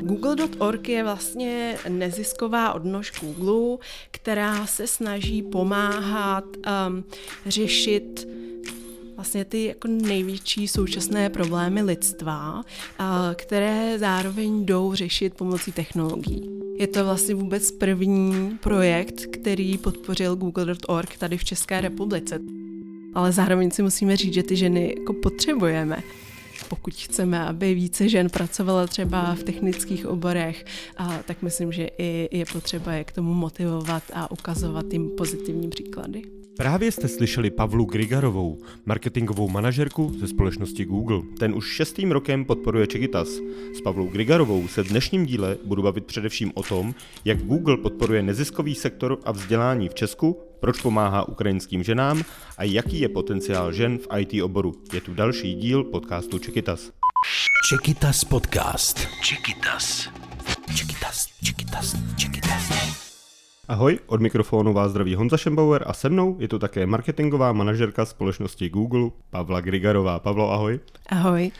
Google.org je vlastně nezisková odnož Google, která se snaží pomáhat um, řešit vlastně ty jako největší současné problémy lidstva, které zároveň jdou řešit pomocí technologií. Je to vlastně vůbec první projekt, který podpořil Google.org tady v České republice. Ale zároveň si musíme říct, že ty ženy jako potřebujeme pokud chceme, aby více žen pracovalo třeba v technických oborech, a, tak myslím, že i je potřeba je k tomu motivovat a ukazovat jim pozitivní příklady. Právě jste slyšeli Pavlu Grigarovou, marketingovou manažerku ze společnosti Google. Ten už šestým rokem podporuje Čekitas. S Pavlou Grigarovou se v dnešním díle budu bavit především o tom, jak Google podporuje neziskový sektor a vzdělání v Česku, proč pomáhá ukrajinským ženám a jaký je potenciál žen v IT oboru. Je tu další díl podcastu Čekitas. Čekitas podcast. Čekitas. Čekitas, Čekitas, Čekitas. Ahoj, od mikrofonu vás zdraví Honza Schembauer a se mnou je tu také marketingová manažerka společnosti Google Pavla Grigarová. Pavlo, ahoj. Ahoj.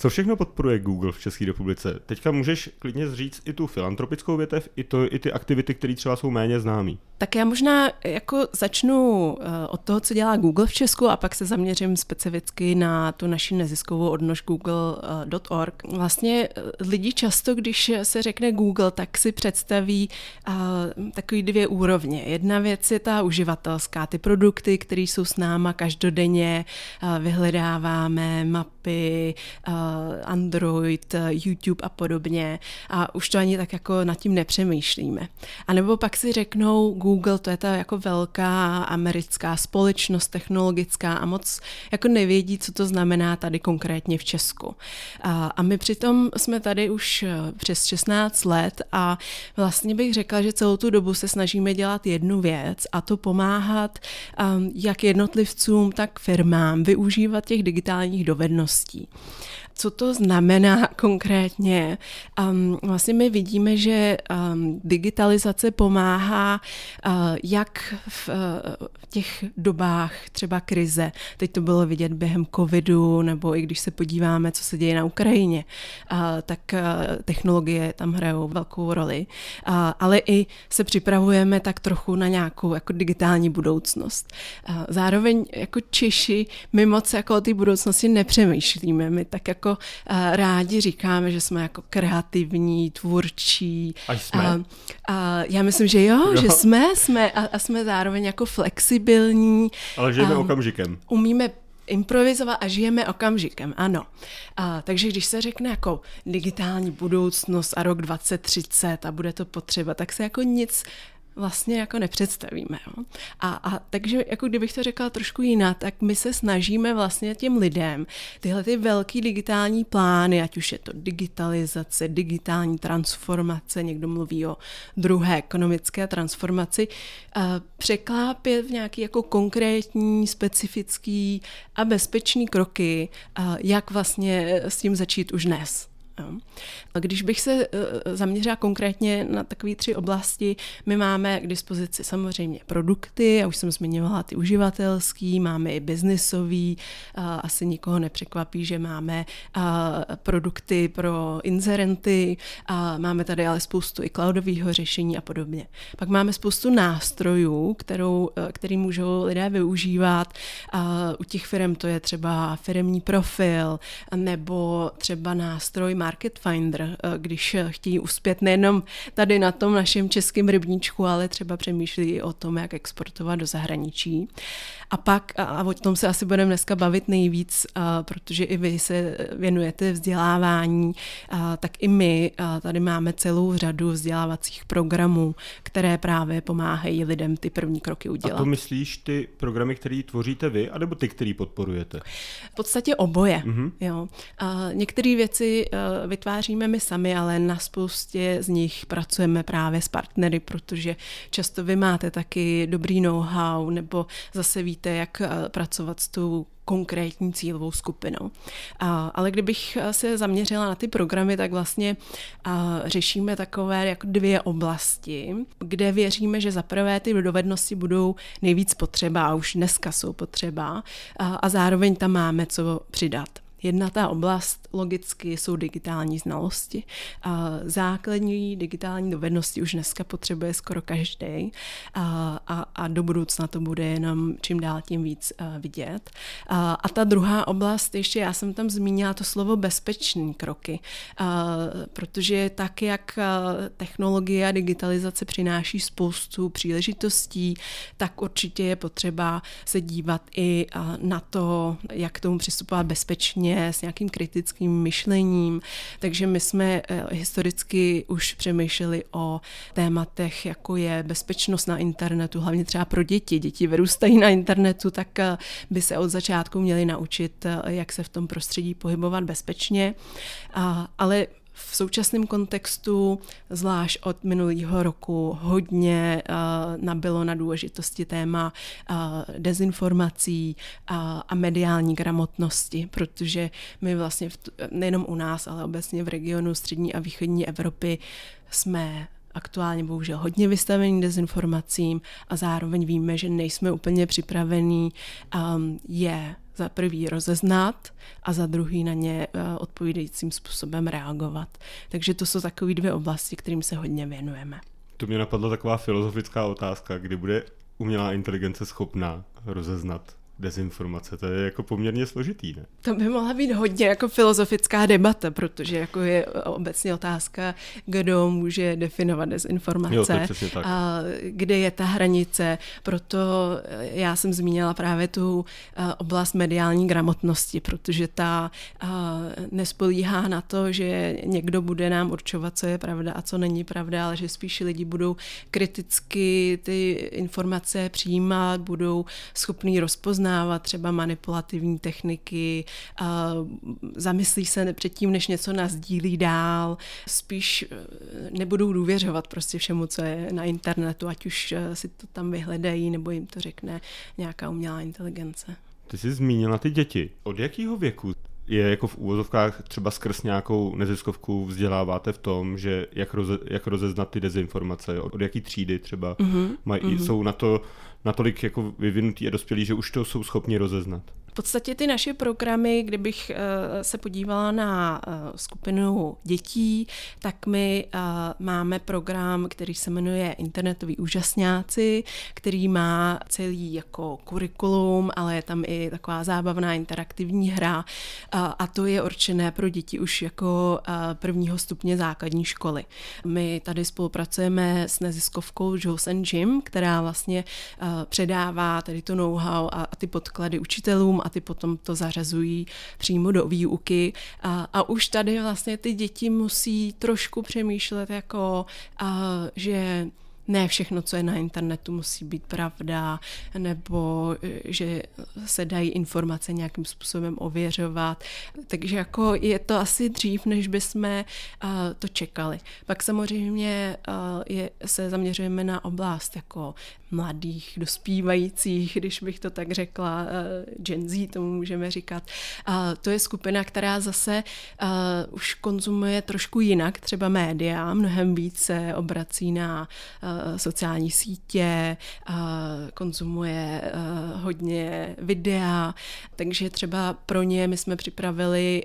Co všechno podporuje Google v České republice? Teďka můžeš klidně říct i tu filantropickou větev, i, to, i ty aktivity, které třeba jsou méně známé. Tak já možná jako začnu eh, od toho, co dělá Google v Česku a pak se zaměřím specificky na tu naši neziskovou odnož google.org. Vlastně eh, lidi často, když se řekne Google, tak si představí uh, takový dvě úrovně. Jedna věc je ta uživatelská, ty produkty, které jsou s náma každodenně, vyhledáváme mapy, Android, YouTube a podobně a už to ani tak jako nad tím nepřemýšlíme. A nebo pak si řeknou Google, to je ta jako velká americká společnost technologická a moc jako nevědí, co to znamená tady konkrétně v Česku. A, a my přitom jsme tady už eh, přes 16 let a vlastně bych řekla, že celou tu dobu se snažíme dělat jednu věc a to pomáhat um, jak jednotlivcům, tak firmám využívat těch digitálních dovedností co to znamená konkrétně. Um, vlastně my vidíme, že um, digitalizace pomáhá uh, jak v uh, těch dobách třeba krize, teď to bylo vidět během covidu, nebo i když se podíváme, co se děje na Ukrajině, uh, tak uh, technologie tam hrajou velkou roli, uh, ale i se připravujeme tak trochu na nějakou jako digitální budoucnost. Uh, zároveň jako Češi my moc jako o té budoucnosti nepřemýšlíme, my tak jako jako uh, rádi říkáme, že jsme jako kreativní, tvůrčí. A jsme. A, a já myslím, že jo, jo. že jsme, jsme a, a jsme zároveň jako flexibilní. Ale žijeme um, okamžikem. Umíme improvizovat a žijeme okamžikem, ano. A, takže když se řekne jako digitální budoucnost a rok 2030 a bude to potřeba, tak se jako nic vlastně jako nepředstavíme. Jo? A, a takže jako kdybych to řekla trošku jinak, tak my se snažíme vlastně těm lidem tyhle ty velký digitální plány, ať už je to digitalizace, digitální transformace, někdo mluví o druhé ekonomické transformaci, uh, překlápět v nějaký jako konkrétní, specifický a bezpečný kroky, uh, jak vlastně s tím začít už dnes. A když bych se eh, zaměřila konkrétně na takové tři oblasti, my máme k dispozici samozřejmě produkty, já už jsem zmiňovala ty uživatelský, máme i biznisový, asi nikoho nepřekvapí, že máme produkty pro inzerenty, máme tady ale spoustu i cloudového řešení a podobně. Pak máme spoustu nástrojů, kterou, eh, který můžou lidé využívat. U těch firm to je třeba firmní profil nebo třeba nástroj Market Finder, eh, když chtějí uspět nejenom tady na tom našem českém rybníčku, ale třeba přemýšlí i o tom, jak exportovat do zahraničí. A pak, a o tom se asi budeme dneska bavit nejvíc, protože i vy se věnujete vzdělávání, tak i my tady máme celou řadu vzdělávacích programů, které právě pomáhají lidem ty první kroky udělat. A to myslíš ty programy, které tvoříte vy, anebo ty, které podporujete? V podstatě oboje. Mm-hmm. Jo. Některé věci vytváříme my sami, ale na spoustě z nich pracujeme právě s partnery, protože často vy máte taky dobrý know-how nebo zase víte, jak eh, pracovat s tou konkrétní cílovou skupinou. Ale kdybych eh, se zaměřila na ty programy, tak vlastně eh, řešíme takové jako dvě oblasti, kde věříme, že za prvé ty dovednosti budou nejvíc potřeba a už dneska jsou potřeba a, a zároveň tam máme co přidat. Jedna ta oblast logicky jsou digitální znalosti. Základní digitální dovednosti už dneska potřebuje skoro každý a, a, a do budoucna to bude jenom čím dál tím víc vidět. A, a ta druhá oblast, ještě já jsem tam zmínila to slovo bezpečný kroky, a, protože tak, jak technologie a digitalizace přináší spoustu příležitostí, tak určitě je potřeba se dívat i na to, jak k tomu přistupovat bezpečně, s nějakým kritickým myšlením. Takže my jsme eh, historicky už přemýšleli o tématech, jako je bezpečnost na internetu, hlavně třeba pro děti. Děti vyrůstají na internetu, tak eh, by se od začátku měli naučit, eh, jak se v tom prostředí pohybovat bezpečně. Ale v současném kontextu, zvlášť od minulého roku, hodně uh, nabylo na důležitosti téma uh, dezinformací uh, a mediální gramotnosti, protože my vlastně v, nejenom u nás, ale obecně v regionu střední a východní Evropy jsme aktuálně bohužel hodně vystavení dezinformacím a zároveň víme, že nejsme úplně připravení um, je za prvý rozeznat a za druhý na ně uh, odpovídajícím způsobem reagovat. Takže to jsou takové dvě oblasti, kterým se hodně věnujeme. To mě napadla taková filozofická otázka, kdy bude umělá inteligence schopná rozeznat dezinformace. To je jako poměrně složitý, ne? To by mohla být hodně jako filozofická debata, protože jako je obecně otázka, kdo může definovat dezinformace jo, to je tak. a kde je ta hranice. Proto já jsem zmínila právě tu oblast mediální gramotnosti, protože ta nespolíhá na to, že někdo bude nám určovat, co je pravda a co není pravda, ale že spíš lidi budou kriticky ty informace přijímat, budou schopní rozpoznat poznávat třeba manipulativní techniky, zamyslí se předtím, než něco nazdílí dál, spíš e, nebudou důvěřovat prostě všemu, co je na internetu, ať už e, si to tam vyhledají, nebo jim to řekne nějaká umělá inteligence. Ty jsi zmínila ty děti. Od jakého věku je jako v úvozovkách třeba skrz nějakou neziskovku vzděláváte v tom, že jak, roze, jak rozeznat ty dezinformace, od jaký třídy třeba mm-hmm. mají, mm-hmm. jsou na to natolik jako vyvinutý a dospělí, že už to jsou schopni rozeznat. V podstatě ty naše programy, kdybych eh, se podívala na eh, skupinu dětí, tak my eh, máme program, který se jmenuje Internetoví úžasňáci, který má celý jako kurikulum, ale je tam i taková zábavná interaktivní hra a to je určené pro děti už jako prvního stupně základní školy. My tady spolupracujeme s neziskovkou Jules and Jim, která vlastně předává tady to know-how a ty podklady učitelům a ty potom to zařazují přímo do výuky. A, a už tady vlastně ty děti musí trošku přemýšlet jako, a, že ne všechno, co je na internetu, musí být pravda, nebo eh, že se dají informace nějakým způsobem ověřovat. Takže jako je to asi dřív, než bychom to čekali. Pak samozřejmě je, se zaměřujeme na oblast jako mladých, dospívajících, když bych to tak řekla, uh, Gen Z tomu můžeme říkat. Uh, to je skupina, která zase uh, už konzumuje trošku jinak třeba média, mnohem více obrací na uh, sociální sítě, konzumuje hodně videa, takže třeba pro ně my jsme připravili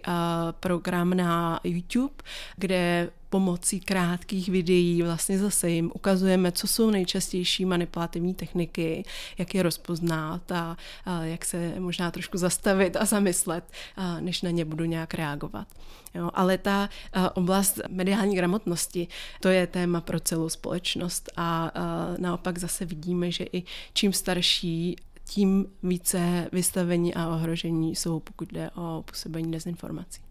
program na YouTube, kde pomocí krátkých videí vlastně zase jim ukazujeme, co jsou nejčastější manipulativní techniky, jak je rozpoznat a, a jak se možná trošku zastavit a zamyslet, a než na ně budu nějak reagovat. Jo, ale ta a, oblast mediální gramotnosti, to je téma pro celou společnost a, a naopak zase vidíme, že i čím starší tím více vystavení a ohrožení jsou, pokud jde o působení dezinformací.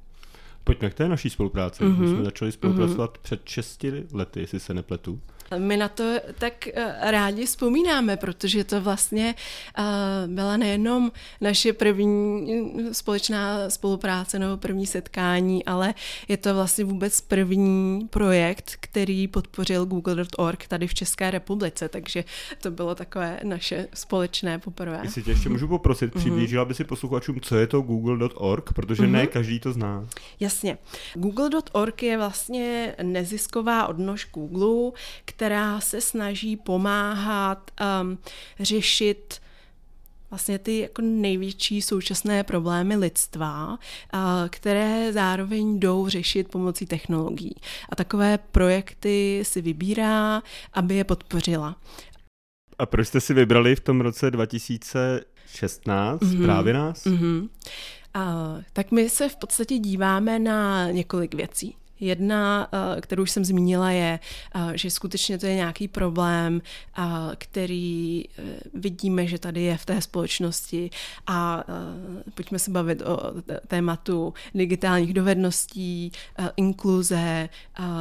Pojďme k té naší spolupráci. Mm-hmm. My jsme mhm. začali spolupracovat mm-hmm. před 6 lety, jestli se nepletu. My na to tak eh, rádi vzpomínáme, protože to vlastně eh, byla nejenom naše první společná spolupráce nebo první setkání, ale je to vlastně vůbec první projekt, který podpořil google.org tady v České republice, takže to bylo takové naše společné poprvé. Jestli tě ještě můžu poprosit, mhm. přiblížila by si posluchačům, co je to google.org, protože mm-hmm. ne mhm. každý to zná. Jasně. Google.org je vlastně nezisková odnož Google, která se snaží pomáhat um, řešit vlastně ty jako největší současné problémy lidstva, které zároveň jdou řešit pomocí technologií. A takové projekty si vybírá, aby je podpořila. A proč jste si vybrali v tom roce 2016 mm-hmm. právě nás? Mm-hmm. A, tak my se v podstatě díváme na několik věcí. Jedna, eh, kterou už jsem zmínila, je, eh, že skutečně to je nějaký problém, eh, který vidíme, že tady je v té společnosti a pojďme se bavit o tématu digitálních dovedností, inkluze,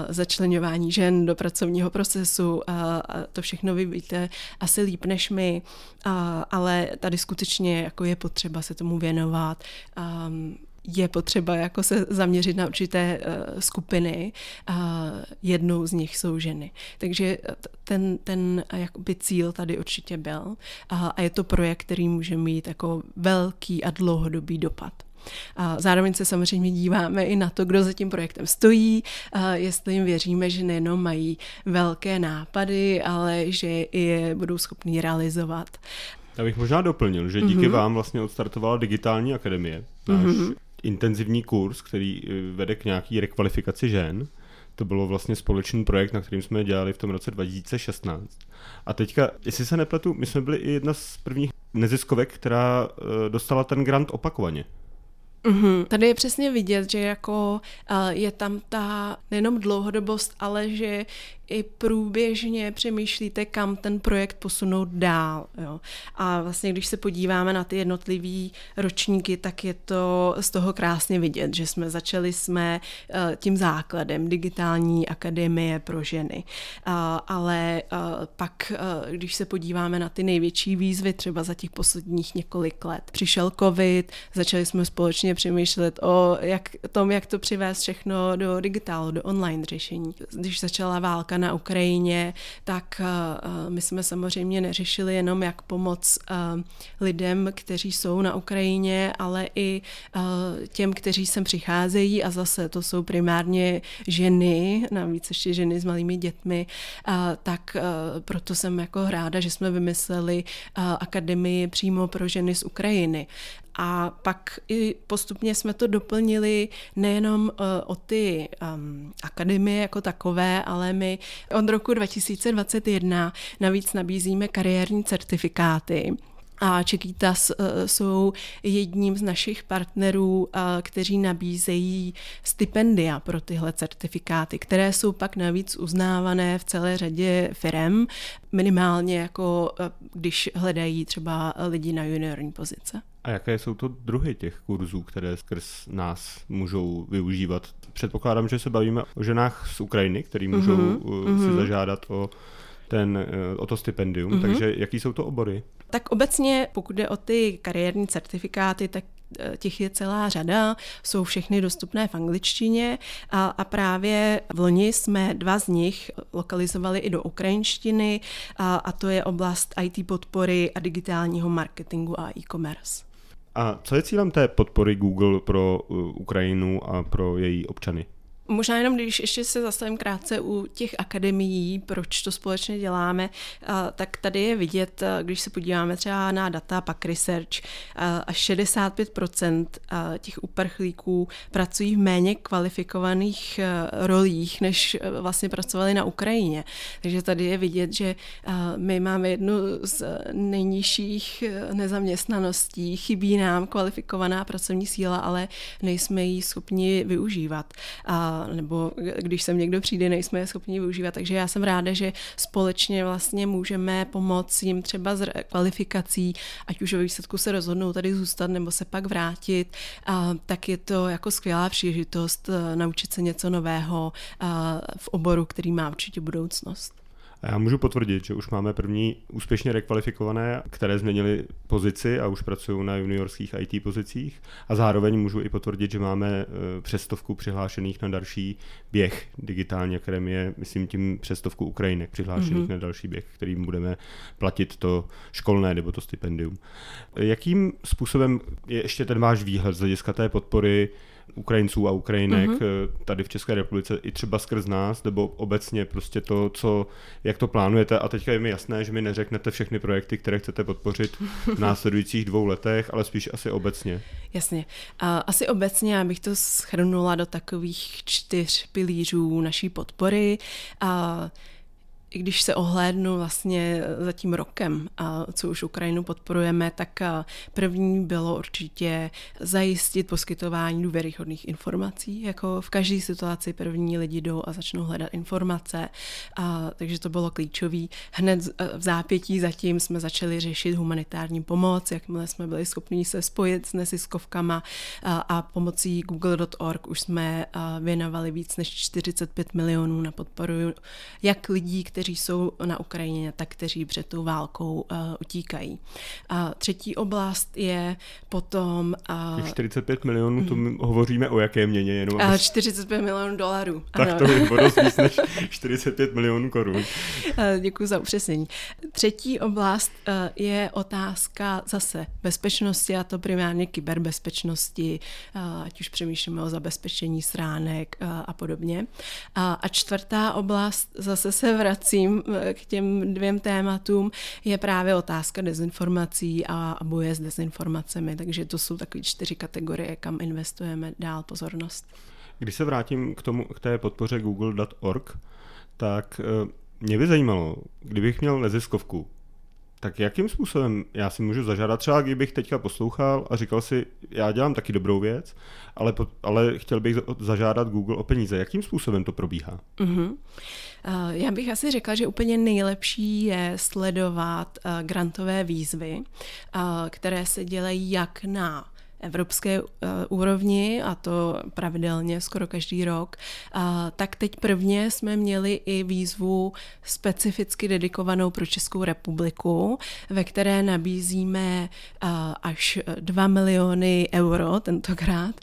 začlenování žen do pracovního procesu. To všechno vy víte asi líp než my, ale tady skutečně jako je potřeba se tomu věnovat ehm, je potřeba jako se zaměřit na určité uh, skupiny a jednou z nich jsou ženy. Takže ten, ten jakoby cíl tady určitě byl a, a je to projekt, který může mít jako velký a dlouhodobý dopad. A zároveň se samozřejmě díváme i na to, kdo za tím projektem stojí, a jestli jim věříme, že nejenom mají velké nápady, ale že je budou schopní realizovat. Já bych možná doplnil, že díky mm-hmm. vám vlastně odstartovala digitální akademie, náš mm-hmm intenzivní kurz, který eh, vede k nějaký rekvalifikaci žen. To bylo vlastně společný projekt, na kterým jsme dělali v tom roce 2016. A teďka, jestli se nepletu, my jsme byli i jedna z prvních neziskovek, která eh, dostala ten grant opakovaně. Mm-hmm. Tady je přesně vidět, že jako uh, je tam ta nejenom dlouhodobost, ale že i průběžně přemýšlíte, kam ten projekt posunout dál. Jo. A vlastně, když se podíváme na ty jednotlivé ročníky, tak je to z toho krásně vidět, že jsme začali jsme uh, tím základem digitální akademie pro ženy. Uh, ale pak, když se podíváme na ty největší výzvy, třeba za těch posledních několik let, přišel covid, začali jsme společně přemýšlet o jak, tom, jak to přivést všechno do digitálu, do online řešení. Když začala válka na Ukrajině, tak uh, my jsme samozřejmě neřešili jenom, jak pomoct uh, lidem, kteří jsou na Ukrajině, ale i těm, kteří sem přicházejí a zase to jsou primárně ženy, navíc ještě ženy s malými dětmi, tak proto jsem jako ráda, že jsme vymysleli akademii přímo pro ženy z Ukrajiny. A pak i postupně jsme to doplnili nejenom uh, o ty um, akademie jako takové, ale my od roku 2021 navíc nabízíme kariérní certifikáty, a Čekýtas uh, jsou jedním z našich partnerů, uh, kteří nabízejí stipendia pro tyhle certifikáty, které jsou pak navíc uznávané v celé řadě firem, minimálně jako uh, když hledají třeba lidi na juniorní pozice. A jaké jsou to druhy těch kurzů, které skrz nás můžou využívat? Předpokládám, že se bavíme o ženách z Ukrajiny, který můžou mm-hmm. si mhm. zažádat o ten, eh, o to stipendium. Mm-hmm. Takže jaký jsou to obory? Tak obecně, pokud jde o ty kariérní certifikáty, tak eh, těch je celá řada, jsou všechny dostupné v angličtině a, a právě v loni jsme dva z nich lokalizovali i do ukrajinštiny a, a to je oblast IT podpory a digitálního marketingu a e-commerce. A co je cílem té podpory Google pro uh, Ukrajinu a pro její občany? Možná jenom, když ještě se zastavím krátce u těch akademií, proč to společně děláme, tak tady je vidět, když se podíváme třeba na data pak research, až 65% těch uprchlíků pracují v méně kvalifikovaných rolích, než vlastně pracovali na Ukrajině. Takže tady je vidět, že my máme jednu z nejnižších nezaměstnaností, chybí nám kvalifikovaná pracovní síla, ale nejsme ji schopni využívat. Nebo když sem někdo přijde, nejsme je schopni využívat. Takže já jsem ráda, že společně vlastně můžeme pomoct jim třeba s kvalifikací, ať už ve výsledku se rozhodnou tady zůstat nebo se pak vrátit, a, tak je to jako skvělá příležitost eh, naučit se něco nového a, v oboru, který má určitě budoucnost. A já můžu potvrdit, že už máme první úspěšně rekvalifikované, které změnili pozici a už pracují na juniorských IT pozicích. A zároveň můžu i potvrdit, že máme e, přestovku přihlášených na další běh digitální akademie, myslím tím přestovku Ukrajinek přihlášených mm-hmm. na další běh, kterým budeme platit to školné nebo to stipendium. Jakým způsobem je ještě ten váš výhled z hlediska té podpory Ukrajinců a Ukrajinek mm-hmm. tady v České republice, i třeba skrz nás, nebo obecně prostě to, co, jak to plánujete. A teďka je mi jasné, že mi neřeknete všechny projekty, které chcete podpořit v následujících dvou letech, ale spíš asi obecně. Jasně. A asi obecně, abych to schrnula do takových čtyř pilířů naší podpory. A i když se ohlédnu vlastně za tím rokem, a co už Ukrajinu podporujeme, tak první bylo určitě zajistit poskytování důvěryhodných informací. Jako v každé situaci první lidi jdou a začnou hledat informace, a, takže to bylo klíčové. Hned v zápětí zatím jsme začali řešit humanitární pomoc, jakmile jsme byli schopni se spojit s neziskovkama a, a pomocí google.org už jsme věnovali víc než 45 milionů na podporu jak lidí, kteří kteří jsou na Ukrajině, tak kteří před tou válkou uh, utíkají. A třetí oblast je potom... Uh, 45 milionů, to my hovoříme o jaké měně? Jenom uh, 45 milionů dolarů. Tak ano. to je dost víc než 45 milionů korun. Uh, děkuji za upřesnění. Třetí oblast uh, je otázka zase bezpečnosti, a to primárně kyberbezpečnosti, uh, ať už přemýšlíme o zabezpečení stránek uh, a podobně. Uh, a čtvrtá oblast zase se vrací vracím eh, k těm dvěm tématům, je právě otázka dezinformací a, boje s dezinformacemi. Takže to jsou takové čtyři kategorie, kam investujeme dál pozornost. Když se vrátím k, tomu, k té podpoře google.org, tak eh, mě by zajímalo, kdybych měl neziskovku, tak jakým způsobem já si můžu zažádat? Třeba kdybych teďka poslouchal a říkal si, já dělám taky dobrou věc, ale, ale chtěl bych zažádat Google o peníze. Jakým způsobem to probíhá? Uh-huh. Já bych asi řekla, že úplně nejlepší je sledovat eh, grantové výzvy, eh, které se dělají jak na evropské uh, úrovni, a to pravidelně skoro každý rok, tak teď prvně jsme měli i výzvu specificky dedikovanou pro Českou republiku, ve které nabízíme uh, až 2 miliony euro tentokrát.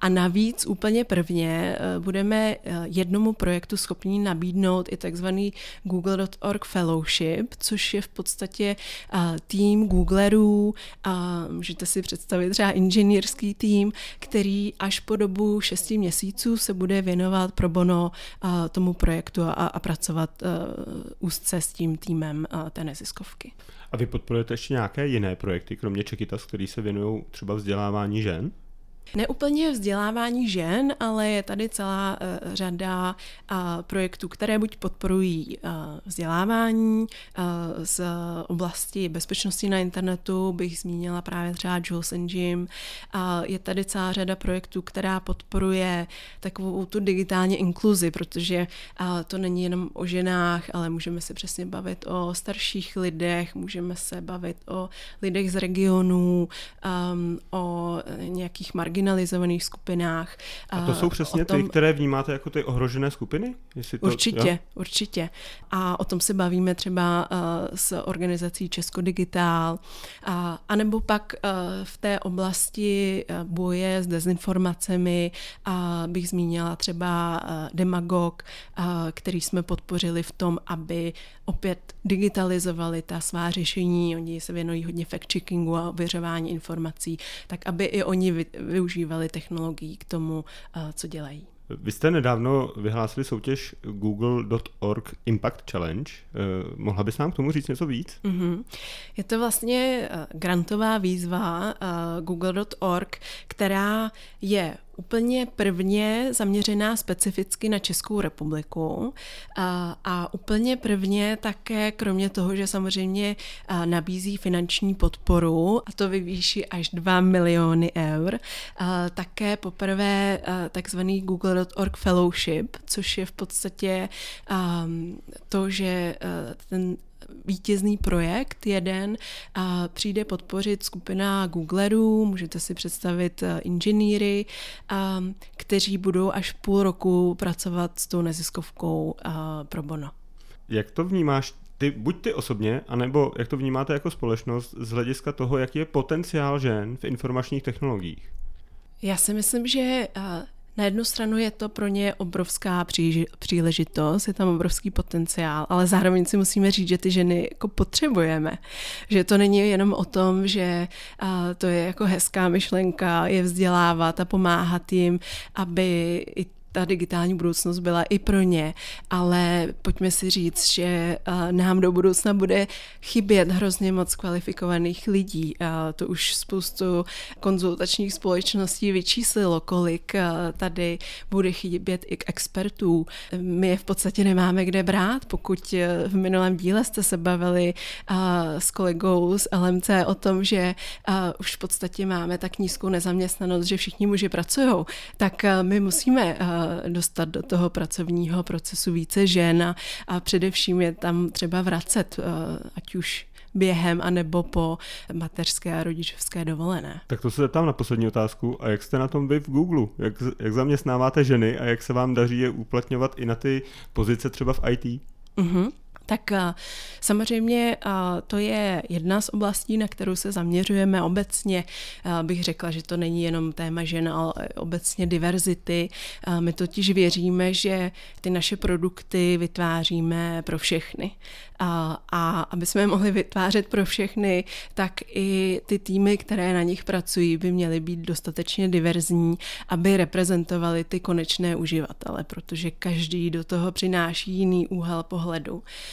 A navíc úplně prvně uh, budeme jednomu projektu schopni nabídnout i takzvaný google.org fellowship, což je v podstatě tým Googlerů, můžete si představit třeba inženýrský tým, který až po dobu šesti měsíců se bude věnovat pro bono tomu projektu a, a pracovat úzce s tím týmem té neziskovky. A vy podporujete ještě nějaké jiné projekty, kromě Čekitas, který se věnují třeba vzdělávání žen? Neúplně vzdělávání žen, ale je tady celá uh, řada uh, projektů, které buď podporují uh, vzdělávání uh, z oblasti bezpečnosti na internetu, bych zmínila právě třeba Jules and Jim. Uh, je tady celá řada projektů, která podporuje takovou tu digitální inkluzi, protože uh, to není jenom o ženách, ale můžeme se přesně bavit o starších lidech, můžeme se bavit o lidech z regionů, um, o nějakých marginálních marginalizovaných skupinách. A to jsou přesně tom, ty, které vnímáte jako ty ohrožené skupiny? Jestli to, určitě, jo? určitě. A o tom se bavíme třeba uh, s organizací Česko Digitál, a, anebo pak uh, v té oblasti boje s dezinformacemi a bych zmínila třeba Demagog, který jsme podpořili v tom, aby opět digitalizovali ta svá řešení, oni se věnují hodně fact-checkingu a ověřování informací, tak aby i oni využívali technologií k tomu, eh, co dělají. Vy jste nedávno vyhlásili soutěž google.org Impact Challenge. Eh, mohla bys nám k tomu říct něco víc? Mm-hmm. Je to vlastně eh, grantová výzva google.org, která je úplně prvně zaměřená specificky na Českou republiku a, a úplně prvně také, kromě toho, že samozřejmě nabízí finanční podporu, a to vyvýší až 2 miliony eur, a také poprvé takzvaný Google.org Fellowship, což je v podstatě to, že ten vítězný projekt jeden a přijde podpořit skupina Googlerů, můžete si představit eh, inženýry, kteří budou až půl roku pracovat s tou neziskovkou pro bono. Jak to vnímáš ty, buď ty osobně, anebo jak to vnímáte jako společnost z hlediska toho, jaký je potenciál žen v informačních technologiích? Já si myslím, že Na jednu stranu je to pro ně obrovská příležitost, je tam obrovský potenciál, ale zároveň si musíme říct, že ty ženy jako potřebujeme. Že to není jenom o tom, že to je jako hezká myšlenka, je vzdělávat a pomáhat jim, aby i ta digitální budoucnost byla i pro ně, ale pojďme si říct, že eh, nám do budoucna bude chybět hrozně moc kvalifikovaných lidí. To už spoustu konzultačních společností vyčíslilo, kolik eh, tady bude chybět i expertů. My je v podstatě nemáme kde brát, pokud eh, v minulém díle jste se bavili s kolegou z LMC o tom, že už v podstatě máme tak nízkou nezaměstnanost, že všichni muži pracují, tak my musíme dostat do toho pracovního procesu více žen a, a především je tam třeba vracet, eh, ať už během anebo po mateřské a rodičovské dovolené. Tak to se zeptám na poslední otázku. A jak jste na tom vy v Google? Jak, jak zaměstnáváte ženy a jak se vám daří je uplatňovat i na ty pozice třeba v IT? Uh-huh. Tak eh, samozřejmě eh, to je jedna z oblastí, na kterou se zaměřujeme obecně. Eh, bych řekla, že to není jenom téma žen, ale obecně diverzity. My totiž věříme, že ty naše produkty vytváříme pro všechny. A, a aby jsme je mohli vytvářet pro všechny, tak i ty týmy, které na nich pracují, by měly být dostatečně diverzní, aby reprezentovali ty konečné uživatele, protože každý do toho přináší jiný úhel pohledu.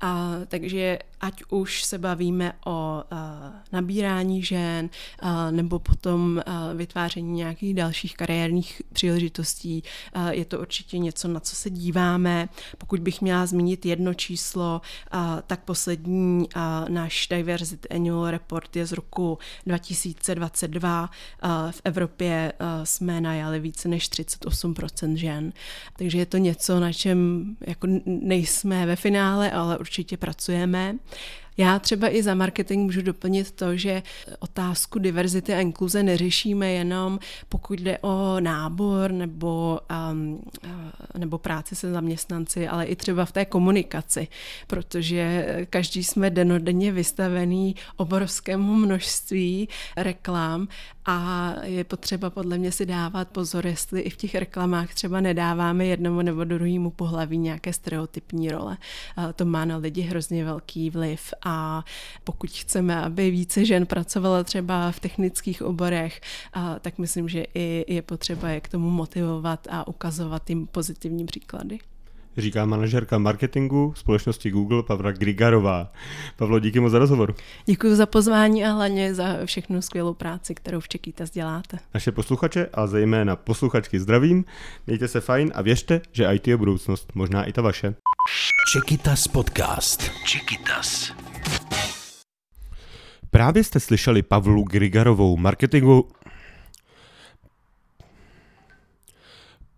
A, takže ať už se bavíme o a, nabírání žen a, nebo potom a, vytváření nějakých dalších kariérních příležitostí, a, je to určitě něco, na co se díváme. Pokud bych měla zmínit jedno číslo, a, tak poslední a, náš Diversity Annual Report je z roku 2022. A, v Evropě a, jsme najali více než 38% žen. Takže je to něco, na čem jako nejsme ve finále, ale určitě pracujeme. Já třeba i za marketing můžu doplnit to, že otázku diverzity a inkluze neřešíme jenom pokud jde o nábor nebo, um, nebo práci se zaměstnanci, ale i třeba v té komunikaci, protože každý jsme denodenně vystavený obrovskému množství reklam a je potřeba podle mě si dávat pozor, jestli i v těch reklamách třeba nedáváme jednomu nebo druhému pohlaví nějaké stereotypní role. To má na lidi hrozně velký vliv a pokud chceme, aby více žen pracovalo třeba v technických oborech, tak myslím, že i je potřeba je k tomu motivovat a ukazovat jim pozitivní příklady říká manažerka marketingu společnosti Google Pavla Grigarová. Pavlo, díky moc za rozhovor. Děkuji za pozvání a hlavně za všechnu skvělou práci, kterou v Čekýtas děláte. Naše posluchače a zejména posluchačky zdravím, mějte se fajn a věřte, že IT je budoucnost, možná i ta vaše. Čekytas podcast. Čekytas. Právě jste slyšeli Pavlu Grigarovou, marketingu...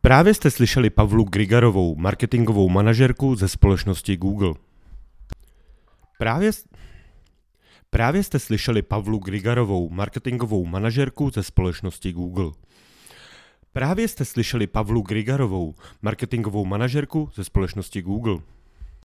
Právě jste slyšeli Pavlu Grigarovou, marketingovou manažerku ze společnosti Google. Právě, právě jste slyšeli Pavlu Grigarovou, marketingovou manažerku ze společnosti Google. Právě jste slyšeli Pavlu Grigarovou, marketingovou manažerku ze společnosti Google.